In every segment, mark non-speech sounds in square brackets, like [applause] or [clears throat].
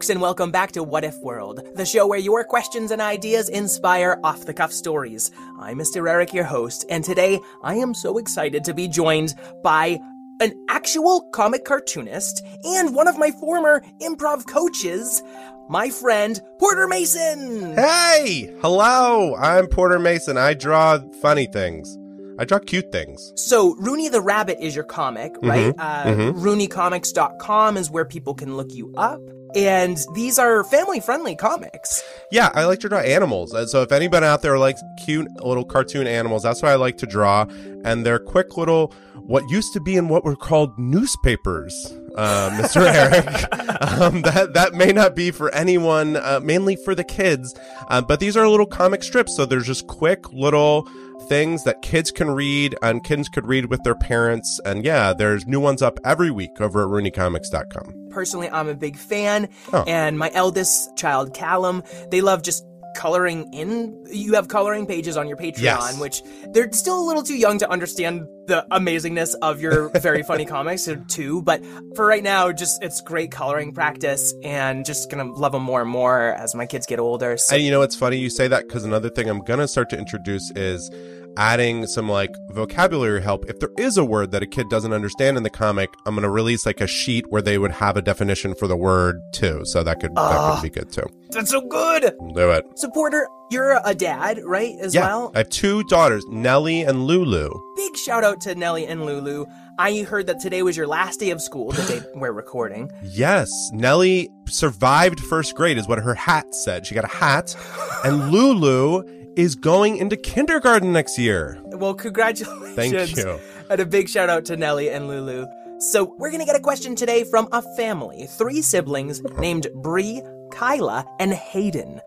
Folks, and welcome back to What If World, the show where your questions and ideas inspire off the cuff stories. I'm Mr. Eric, your host, and today I am so excited to be joined by an actual comic cartoonist and one of my former improv coaches, my friend Porter Mason. Hey! Hello! I'm Porter Mason. I draw funny things. I draw cute things. So, Roonie the Rabbit is your comic, right? Uh, mhm. RoonieComics.com is where people can look you up. And these are family friendly comics. Yeah, I like to draw animals. And So if anybody out there likes cute little cartoon animals, that's what I like to draw. And they're quick little, what used to be in what were called newspapers, uh, [laughs] Mr. Eric. um, that, that may not be for anyone, uh, mainly for the kids. Uh, but these are little comic strips. So they're just quick little things that kids can read and kids could read with their parents. And yeah, there's new ones up every week over at RoonieComics.com. Personally, I'm a big fan. Oh. And my eldest child, Callum, they love just coloring in. You have coloring pages on your Patreon, Yes. which they're still a little too young to understand the amazingness of your [laughs] very funny comics, uh, too. But for right now, just it's great coloring practice and just gonna love them more and more as my kids get older. So And you know, it's funny you say that because another thing I'm to start to introduce is adding some like vocabulary help. If there is a word that a kid doesn't understand in the comic, I'm going to release like a sheet where they would have a definition for the word too. So that could, that Ah. could be good too. That's so good. Do it. Supporter, you're a dad, right? As yeah. well. I have two daughters, Nellie and Lulu. Big shout out to Nellie and Lulu. I heard that today was your last day of school, the day [laughs] we're recording. Yes, Nellie survived first grade, is what her hat said. She got a hat, and [laughs] Lulu is going into kindergarten next year. Well, congratulations. Thank you. And a big shout out to Nellie and Lulu. So, we're going to get a question today from a family, three siblings [laughs] named Bree, Kyla, and Hayden.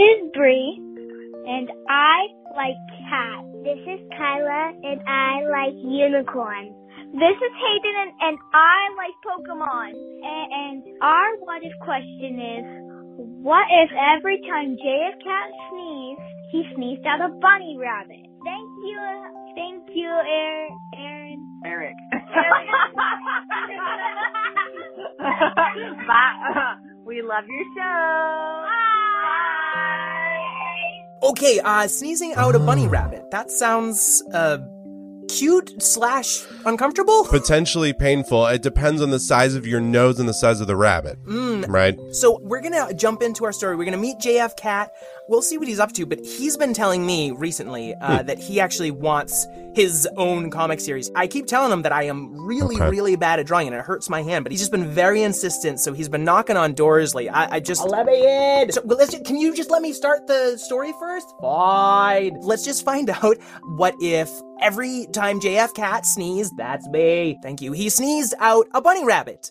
This is Bree, and I like cats. This is Kyla, and I like unicorns. This is Hayden, and, and I like Pokemon. And, and our what if question is, what if every time JF Cat sneezed, he sneezed out a bunny rabbit? Thank you, thank you, Aaron. Aaron. Eric. Aaron. [laughs] Bye. [laughs] We love your show. Bye. Okay, uh, sneezing out a bunny rabbit. That sounds, uh, cute slash uncomfortable? Potentially painful. It depends on the size of your nose and the size of the rabbit, Mm, right? So we're gonna jump into our story. We're gonna meet JF Cat. We'll see what he's up to, but he's been telling me recently uh, Hmm. that he actually wants his own comic series. I keep telling him that I am really, Okay. really bad at drawing, and it hurts my hand. But he's just been very insistent, so he's been knocking on doors. Like I, I just let me in. So well, let's. ju- Can you just let me start the story first? Fine. Let's just find [laughs] out what if every time JF Cat sneezed, that's me. Thank you. He sneezed out a bunny rabbit.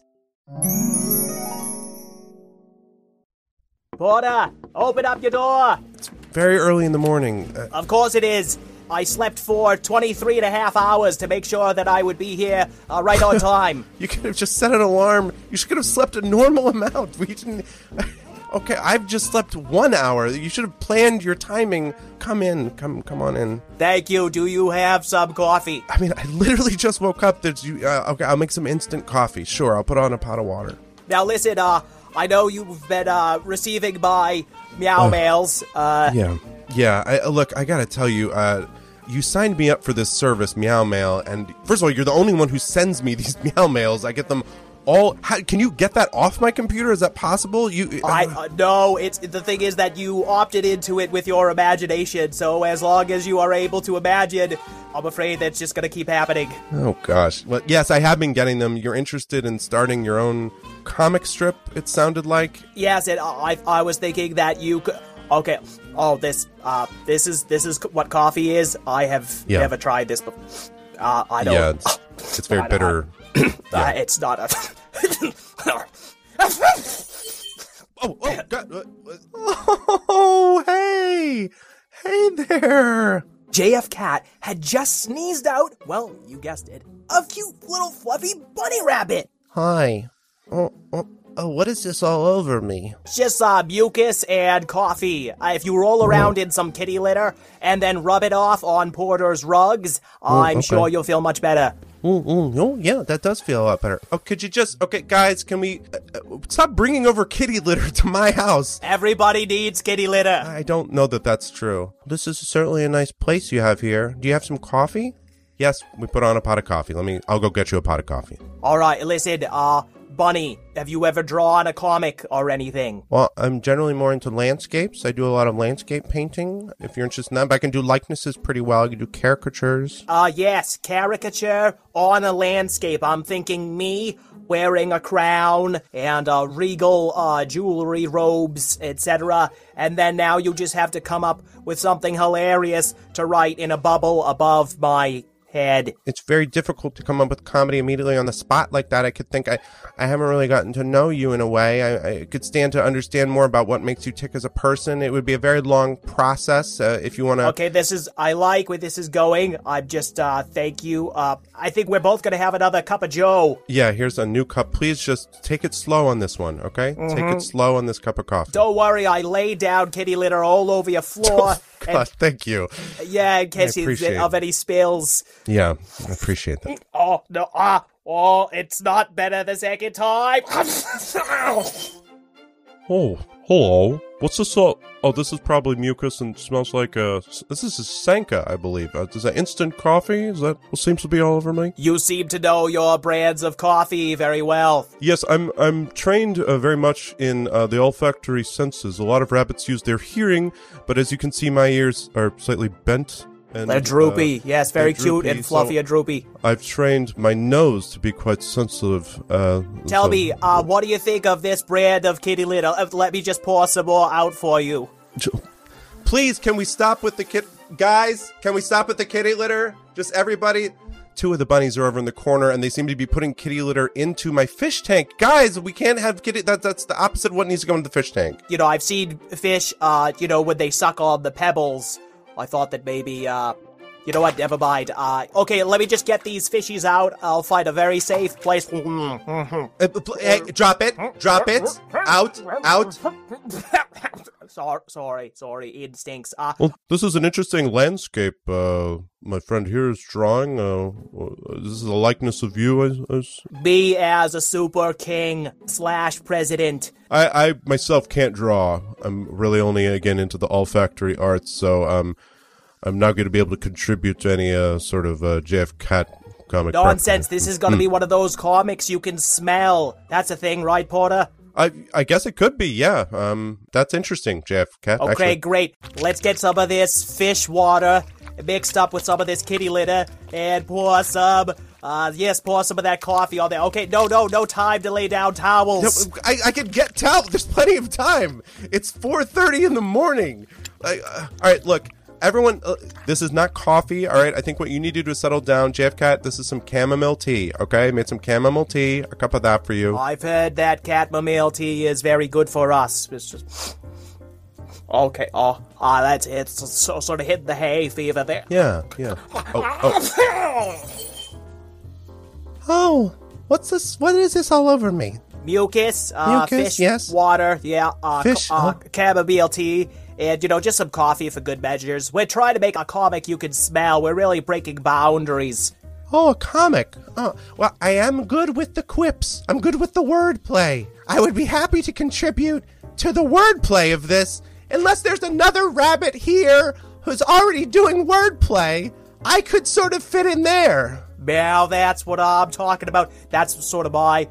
Porter, open up your door. It's very early in the morning. Uh, Of course it is. I slept for 23 and a half hours to make sure that I would be here uh, right on [laughs] time. you could have just set an alarm. You should have slept a normal amount. We didn't. Okay, I've just slept one hour. You should have planned your timing. Come in. Come, come on in. Thank you. Do you have some coffee? I mean, I literally [laughs] just woke up. There's you. Uh, okay, I'll make some instant coffee. Sure, I'll put on a pot of water. Now listen, uh, I know you've been uh, receiving my meow mails. Uh, Yeah, yeah. I, uh, look, I gotta tell you, uh, you signed me up for this service, Meow Mail, and first of all, you're the only one who sends me [laughs] these [laughs] meow mails. I get them all. How, can you get that off my computer? Is that possible? You, I uh, no, it's the thing is that you opted into it with your imagination. So as long as you are able to imagine, I'm afraid that's just gonna keep happening. oh gosh. Well, yes, I have been getting them. You're interested in starting your own comic strip? It sounded like. Yes, and I, I was thinking that you could. Okay. Oh, this uh, this is this is what coffee is. I have Yeah. never tried this before. Uh, I don't. Yeah, it's, it's very bitter. [coughs] uh, it's not a. Oh, oh, God. Oh, hey. Hey there. JF Cat had just sneezed out. Well, you guessed it. A cute little fluffy bunny rabbit. Hi. Oh, oh, oh, what is this all over me? Just uh, mucus and coffee. Uh, if you roll around in some kitty litter and then rub it off on Porter's rugs, I'm okay. sure you'll feel much better. Mm, mm, oh, yeah, that does feel a lot better. Oh, could you just, okay, guys, can we uh, uh, stop bringing over kitty litter [laughs] to my house? Everybody needs kitty litter. I don't know that that's true. This is certainly a nice place you have here. Do you have some coffee? Yes, we put on a pot of coffee. Let me, I'll go get you a pot of coffee. All right, listen, uh, Bunny, have you ever drawn a comic or anything? Well, I'm generally more into landscapes. I do a lot of landscape painting. If you're interested in that, but I can do likenesses pretty well. I can do caricatures. Uh, yes, caricature on a landscape. I'm thinking me wearing a crown and uh, regal uh, jewelry, robes, etc. And then now you just have to come up with something hilarious to write in a bubble above my head. It's very difficult to come up with comedy immediately on the spot like that. I could think I, I haven't really gotten to know you in a way. I, I could stand to understand more about what makes you tick as a person. It would be a very long process uh, if you want to. Okay, this is I like where this is going. I'm just uh thank you. Uh I think we're both gonna have another cup of Joe. Yeah, here's a new cup. Please just take it slow on this one, okay? Take it slow on this cup of coffee. Don't worry, I laid down kitty litter all over your floor. [laughs] [laughs] God, thank you. yeah, in case you- of any spills. Yeah, I appreciate that. [laughs] Oh no! Ah! Oh, it's not better the second time. [laughs] Oh, hello. What's this? Oh, this is probably mucus and smells like uh This is a Sanka, I believe. Uh, is that instant coffee? Is that what seems to be all over me? you seem to know your brands of coffee very well. Yes, I'm. I'm trained uh, very much in uh, the olfactory senses. A lot of rabbits use their hearing, but as you can see, my ears are slightly bent. And, They're droopy. uh, yes, very they're cute and fluffy so and droopy. I've trained my nose to be quite sensitive. Uh, Tell so- me, uh, what do you think of this brand of kitty litter? Uh, Let me just pour some more out for you. [laughs] Please, can we stop with the kit? Guys, can we stop with the kitty litter? Just everybody. Two of the bunnies are over in the corner, and they seem to be putting kitty litter into my fish tank. Guys, we can't have kitty. That, that's the opposite of what needs to go into the fish tank. You know, I've seen fish, uh, you know, when they suck on the pebbles. I thought that maybe, uh, you know what, never mind. Uh, okay, let me just get these fishies out. I'll find a very safe place. Uh, pl- hey, drop it. Drop it. Out. Out. [laughs] sorry, sorry, sorry, instincts. Uh, Well, this is an interesting landscape. Uh, my friend here is drawing. Uh, this is a likeness of you. I, I, me as a super king slash president. I, I myself can't draw. I'm really only again into the olfactory arts, so um, I'm not going to be able to contribute to any uh, sort of uh, JF Cat comic. Nonsense. This is gonna be one of those comics you can smell. That's a thing, right, Porter? I I guess it could be. Yeah. Um, that's interesting, Jeff. Cat. Okay, Actually, great. Let's get some of this fish water mixed up with some of this kitty litter and pour some. Uh, yes, pour some of that coffee on there. Okay, no, no, no time to lay down towels. No, I, I could get towel. [laughs] There's plenty of time. It's 4:30 in the morning. I, uh, all right, look, everyone. Uh, this is not coffee. All right, I think what you need to do is settle down, JF Cat. This is some chamomile tea. Okay, I made some chamomile tea. A cup of that for you. I've heard that chamomile tea is very good for us. It's just. Okay, oh, ah, that's it. It's so, sort of hit the hay fever there. Yeah, yeah. Oh, oh. [laughs] Oh, what's this? What is this all over me? Mucus, uh, Mucus, fish, yes. water, yeah, uh, Fish, co- uh, huh? chamomile tea, and you know, just some coffee for good measures. We're trying to make a comic you can smell. We're really breaking boundaries. Oh, a comic. Oh, well, I am good with the quips. I'm good with the wordplay. I would be happy to contribute to the wordplay of this, unless there's another rabbit here who's already doing wordplay. I could sort of fit in there. Now that's what I'm talking about. That's sort of my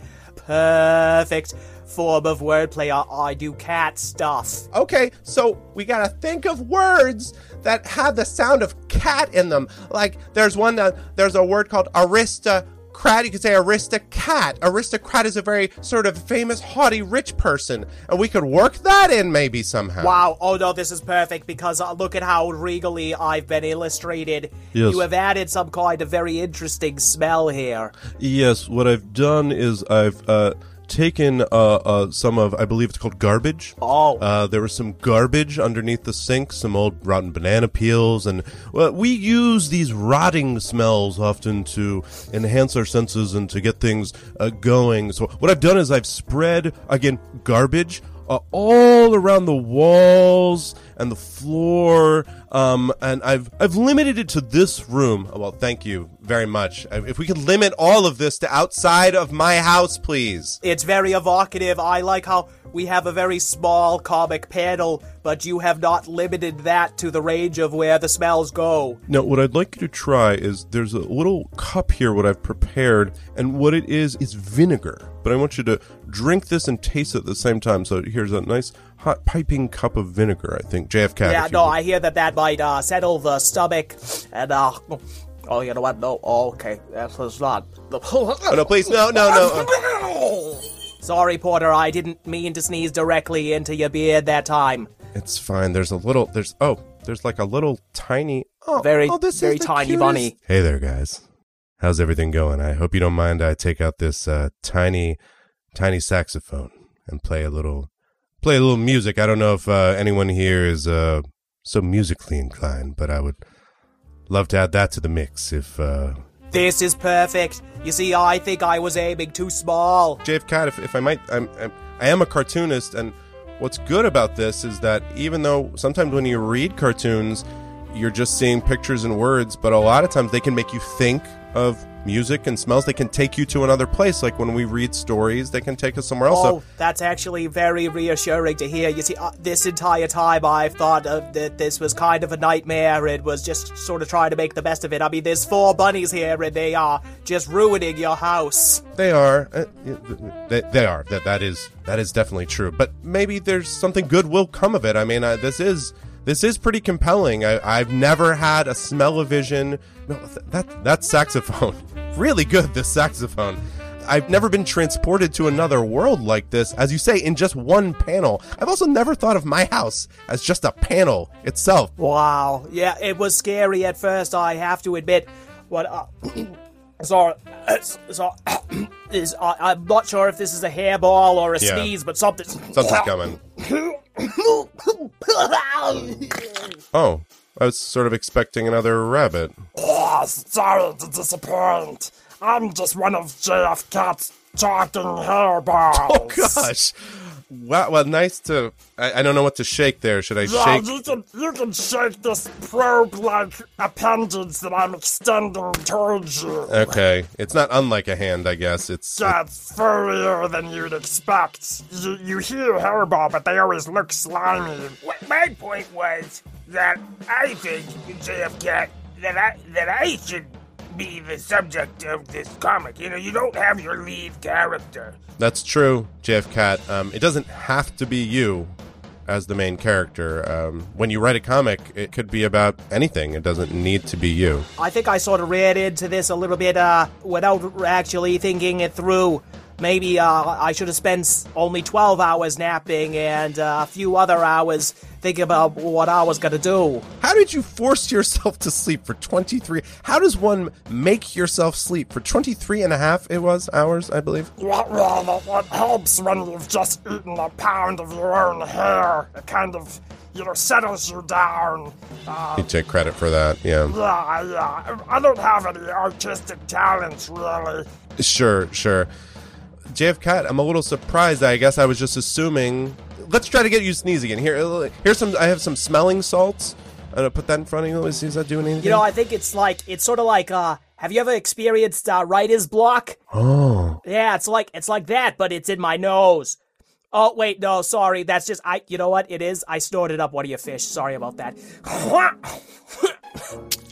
perfect form of wordplay. I, do cat stuff. Okay, so we gotta think of words that have the sound of cat in them. Like there's one that there's a word called aristocrat. Aristocrat. You could say aristocrat. Aristocrat is a very sort of famous, haughty, rich person, and we could work that in maybe somehow. Wow. Oh no, this is perfect because uh, look at how regally I've been illustrated. Yes. You have added some kind of very interesting smell here. Yes, what I've done is I've uh, taken uh, uh, some of, I believe it's called garbage. Oh. Uh, there was some garbage underneath the sink, some old rotten banana peels, and well, we use these rotting smells often to enhance our senses and to get things uh, going. So what I've done is I've spread again garbage uh, all around the walls and the floor, um, and I've I've limited it to this room. Well, thank you very much. Uh, If we could limit all of this to outside of my house, please. It's very evocative. I like how we have a very small comic panel, but you have not limited that to the range of where the smells go. Now, what I'd like you to try is there's a little cup here, what I've prepared, and what it is is vinegar. But I want you to drink this and taste it at the same time. So here's a nice hot piping cup of vinegar, I think. JFK. yeah, no, would. I hear that that might uh, settle the stomach and uh. Oh, you know what? No. Oh, okay. That's it's not. [laughs] Oh, no, please. No, no, no. Sorry, Porter. I didn't mean to sneeze directly into your beard that time. It's fine. There's a little. There's oh. There's like a little tiny. Oh, Very, oh, this very is tiny cutest- bunny. Hey there, guys. How's everything going? I hope you don't mind. I take out this uh, tiny, tiny saxophone and play a little, play a little music. I don't know if uh, anyone here is uh, so musically inclined, but I would love to add that to the mix. If uh, This is perfect. You see, I think I was aiming too small. JF Cat, if, if I might, I'm, I'm I am a cartoonist, and what's good about this is that even though sometimes when you read cartoons, you're just seeing pictures and words, but a lot of times they can make you think of music and smells. They can take you to another place. Like when we read stories, they can take us somewhere else. Oh, So that's actually very reassuring to hear. You see, uh, this entire time I've thought of that this was kind of a nightmare and was just sort of trying to make the best of it. I mean, there's four bunnies here and they are just ruining your house. they are, uh, they, they are. That that is that is definitely true. But maybe there's something good will come of it. I mean, this is. This is pretty compelling. I, I've never had a smell-o-vision. No, th- that that saxophone, [laughs] really good. This saxophone. I've never been transported to another world like this, as you say, in just one panel. I've also never thought of my house as just a panel itself. Wow. Yeah, it was scary at first, I have to admit. What, uh, sorry, [clears throat] so, [clears throat] is, uh, I'm not sure if this is a hairball or a Yeah. sneeze, but something. Something's coming. [coughs] Oh, I was sort of expecting another rabbit. Oh, sorry to disappoint. I'm just one of JF Cat's talking hairballs. [laughs] Oh gosh! Wow. Well, nice to. I, I don't know what to shake there. Should I Yeah, shake? you can you can shake this probe-like appendage that I'm extending towards you. Okay, it's not unlike a hand, I guess. It's Yeah, it's furrier than you'd expect. You, you hear hairball, but they always look slimy. What my point was that I think JFK that I that I should be the subject of this comic. You know, you don't have your lead character. that's true, JF Cat. Um, it doesn't have to be you as the main character. Um, when you write a comic, it could be about anything. It doesn't need to be you. I think I sort of read into this a little bit uh, without actually thinking it through. Maybe uh, I should have spent only 12 hours napping and uh, a few other hours thinking about what I was going to do. How did you force [laughs] yourself to sleep for 23? How does one make yourself sleep for 23 and a half, it was, hours, I believe? Yeah, well, that, that helps when you've just eaten a pound of your own hair. It kind of, you know, settles you down. Uh, You take credit for that, yeah. yeah, yeah. I don't have any artistic talents, really. Sure, sure. JF Cat, I'm a little surprised. I guess I was just assuming. Let's try to get you sneeze again. Here, here's some. I have some smelling salts. I'm gonna put that in front of you. Is, is that doing anything? You know, I think it's like, it's sort of like, uh, have you ever experienced uh, writer's block? oh, Yeah, it's like, it's like that, but it's in my nose. Oh, wait, no, sorry, that's just, I, you know what, it is, I snorted up one of your fish, sorry about that.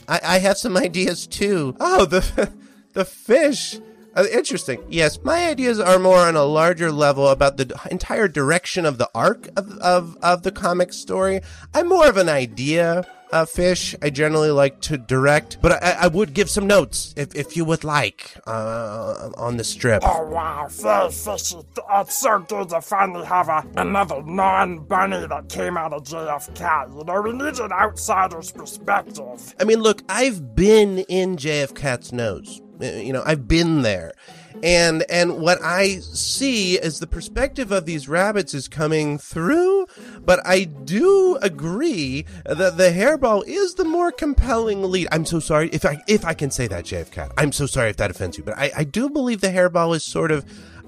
I, I have some ideas too. Oh, the [laughs] the fish. Uh, interesting. Yes, my ideas are more on a larger level about the d- entire direction of the arc of, of, of the comic story. I'm more of an idea uh, fish. I generally like to direct, but I, I would give some notes if, if you would like uh, on the strip. Oh wow, very fishy. It's so good to finally have a, another non-bunny that came out of JFK. You know, we need an outsider's perspective. I mean, look, I've been in JF Cat's nose. Uh, You know, I've been there. And and what I see is the perspective of these rabbits is coming through, but I do agree that the hairball is the more compelling lead. I'm so sorry if I if I can say that, JF Cat. I'm so sorry if that offends you, but I, I do believe the hairball is sort of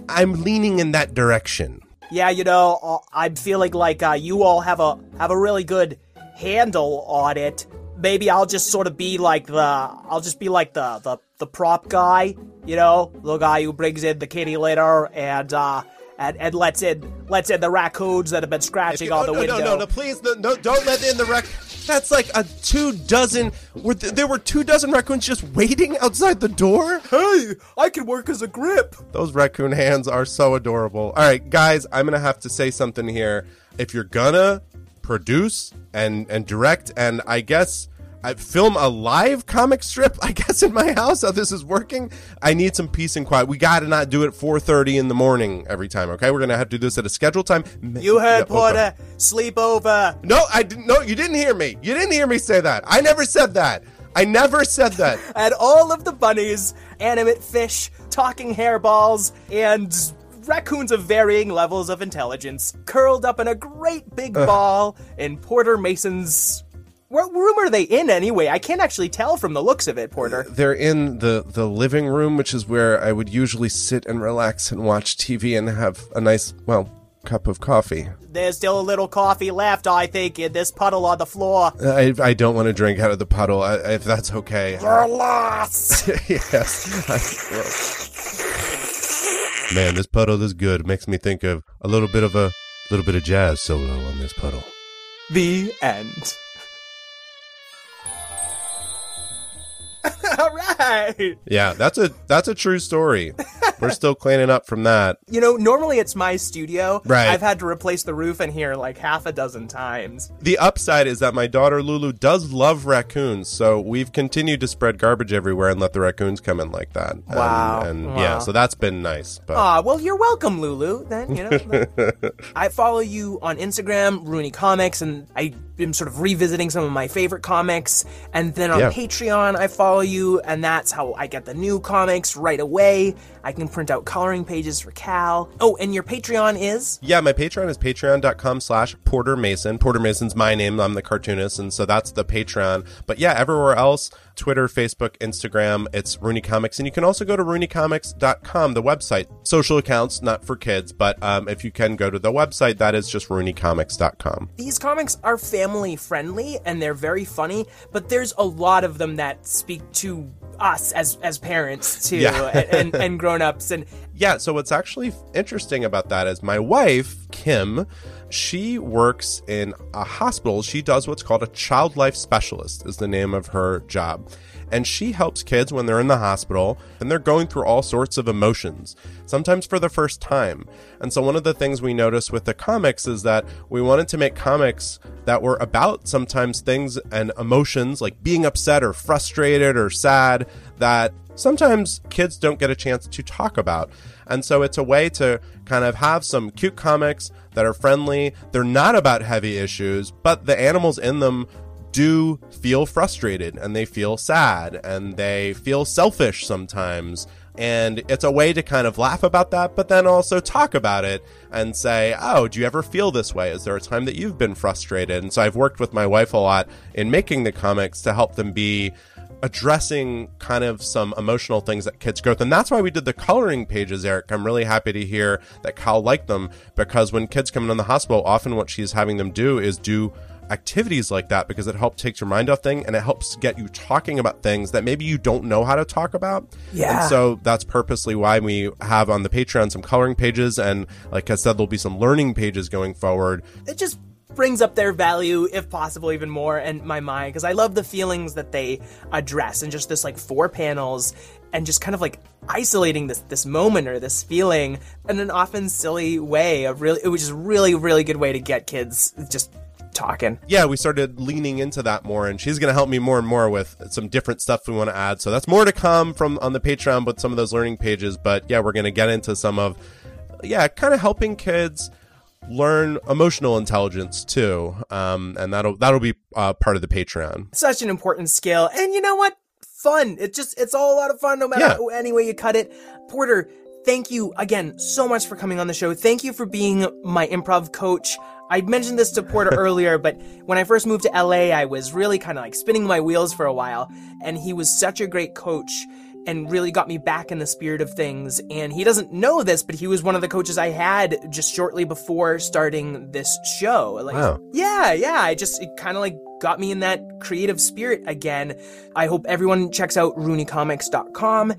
I'm leaning in that direction. Yeah, you know, uh, I'm feeling like uh, you all have a have a really good handle on it. Maybe I'll just sort of be like the I'll just be like the the, the prop guy, you know, the guy who brings in the kitty litter and uh and, and lets in lets in the raccoons that have been scratching on no, the no, window. No, no, no, please, no, no, don't let in the rec. That's like a two dozen. Were th- there were two dozen raccoons just waiting outside the door? Hey, I can work as a grip. Those raccoon hands are so adorable. All right, guys, I'm gonna have to say something here. If you're gonna produce and and direct, and I guess. I film a live comic strip, I guess, in my house. How this is working? I need some peace and quiet. We got to not do it 4:30 in the morning every time. Okay, we're gonna have to do this at a scheduled time. You heard Yeah, Porter sleep over. no, I didn't. No, you didn't hear me. You didn't hear me say that. I never said that. I never said that. [laughs] and all of the bunnies, animate fish, talking hairballs, and raccoons of varying levels of intelligence curled up in a great big ball in Porter Mason's. What room are they in anyway? I can't actually tell from the looks of it, Porter. Uh, they're in the the living room, which is where I would usually sit and relax and watch TV and have a nice, well, cup of coffee. There's still a little coffee left, I think, in this puddle on the floor. I, I don't want to drink out of the puddle, I, if that's okay. You're lost. [laughs] yes. Man, this puddle is good. Makes me think of a little bit of a little bit of jazz solo on this puddle. The end. Right. Yeah, that's a that's a true story. We're still cleaning up from that. You know, normally it's my studio. Right. I've had to replace the roof in here like half a dozen times. The upside is that my daughter Lulu does love raccoons, so we've continued to spread garbage everywhere and let the raccoons come in like that. And- Wow. And, Wow. yeah, so that's been nice. But Ah, well, you're welcome, Lulu. Then you know, [laughs] I follow you on Instagram, Roonie Comics, and I am sort of revisiting some of my favorite comics. And then on Yeah. Patreon, I follow you, and that's how I get the new comics right away. I can print out coloring pages for Cal. Oh, and your Patreon is yeah, my Patreon is patreon.com slash Porter Mason. Porter Mason's my name. I'm the cartoonist, and so that's the Patreon. But yeah, everywhere else, Twitter, Facebook, Instagram, it's Roonie Comics. And you can also go to RoonieComics.com, the website. Social accounts, not for kids, but um, if you can go to the website, that is just RoonieComics.com. these comics are family friendly and they're very funny, but there's a lot of them that speak to us as as parents too, Yeah. and, and, [laughs] and grown ups, and Yeah, so what's actually interesting about that is my wife, Kim, she works in a hospital. She does what's called a child life specialist is the name of her job. And she helps kids when they're in the hospital and they're going through all sorts of emotions, sometimes for the first time. And so one of the things we noticed with the comics is that we wanted to make comics that were about sometimes things and emotions like being upset or frustrated or sad that sometimes kids don't get a chance to talk about. And so it's a way to kind of have some cute comics that are friendly. They're not about heavy issues, but the animals in them do feel frustrated and they feel sad and they feel selfish sometimes. And it's a way to kind of laugh about that, but then also talk about it and say, Oh, do you ever feel this way? Is there a time that you've been frustrated? And so I've worked with my wife a lot in making the comics to help them be addressing kind of some emotional things that kids go through. And that's why we did the coloring pages, Eric. I'm really happy to hear that Cal liked them because when kids come in the hospital, often what she's having them do is do activities like that because it helps take your mind off thing and it helps get you talking about things that maybe you don't know how to talk about. Yeah. And so that's purposely why we have on the Patreon some coloring pages and like I said, there'll be some learning pages going forward. it just brings up their value, if possible, even more in my mind because I love the feelings that they address and just this like four panels and just kind of like isolating this this moment or this feeling in an often silly way. of really, it was just really really good way to get kids just talking. Yeah, we started leaning into that more, and she's going to help me more and more with some different stuff we want to add. So that's more to come from on the Patreon with some of those learning pages. But yeah, we're going to get into some of, yeah, kind of helping kids learn emotional intelligence too, um, and that'll that'll be uh, part of the Patreon. Such an important skill, and you know what? Fun. It just it's all a lot of fun, no matter Yeah. how- any way you cut it. Porter, thank you again so much for coming on the show. Thank you for being my improv coach. I mentioned this to Porter [laughs] earlier, but when I first moved to LA, I was really kind of like spinning my wheels for a while, and he was such a great coach and really got me back in the spirit of things. And he doesn't know this, but he was one of the coaches I had just shortly before starting this show. Like, Wow. yeah, yeah. I just, it kind of like got me in that creative spirit again. I hope everyone checks out RoonieComics.com.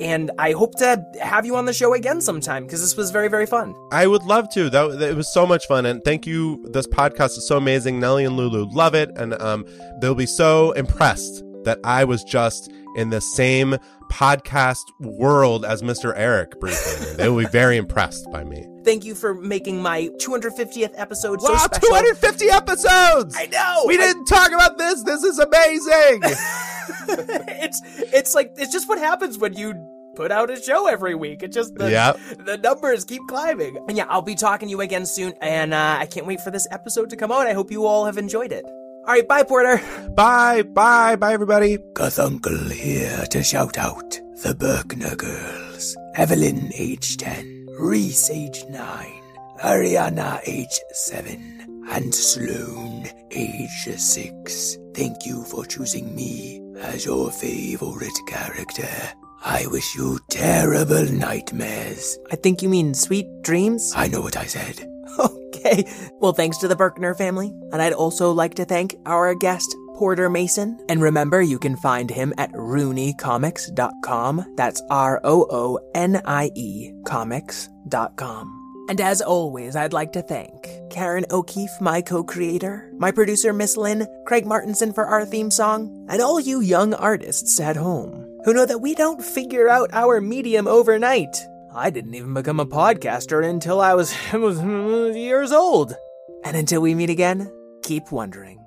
And I hope to have you on the show again sometime because this was very, very fun. I would love to. That it was so much fun, and thank you. This podcast is so amazing. Nellie and Lulu love it, and um, they'll be so impressed that I was just in the same podcast world as Mr. Eric briefly. they will be very impressed by me. Thank you for making my 250th episode so wow, special. 250 episodes! I know. We I- didn't talk about this. This is amazing. [laughs] it's it's like it's just what happens when you put out a show every week. It just the, Yep. the numbers keep climbing. And yeah, I'll be talking to you again soon. And uh, I can't wait for this episode to come out. I hope you all have enjoyed it. All right, bye, Porter. bye, bye, bye, everybody. Guthunkle here to shout out the Berkner girls. Evelyn, age 10. Reese, age 9. Ariana, age 7. And Sloane, age 6. Thank you for choosing me as your favorite character. I wish you terrible nightmares. I think you mean sweet dreams. I know what I said. [laughs] Okay. Well, thanks to the Berkner family. And I'd also like to thank our guest, Porter Mason. And remember, you can find him at RoonieComics.com. That's R O O N I E comics.com. And as always, I'd like to thank Karen O'Keefe, my co creator, my producer, Miss Lynn, Craig Martinson for our theme song, and all you young artists at home who know that we don't figure out our medium overnight. I didn't even become a podcaster until I [laughs] was, years old. And until we meet again, keep wondering.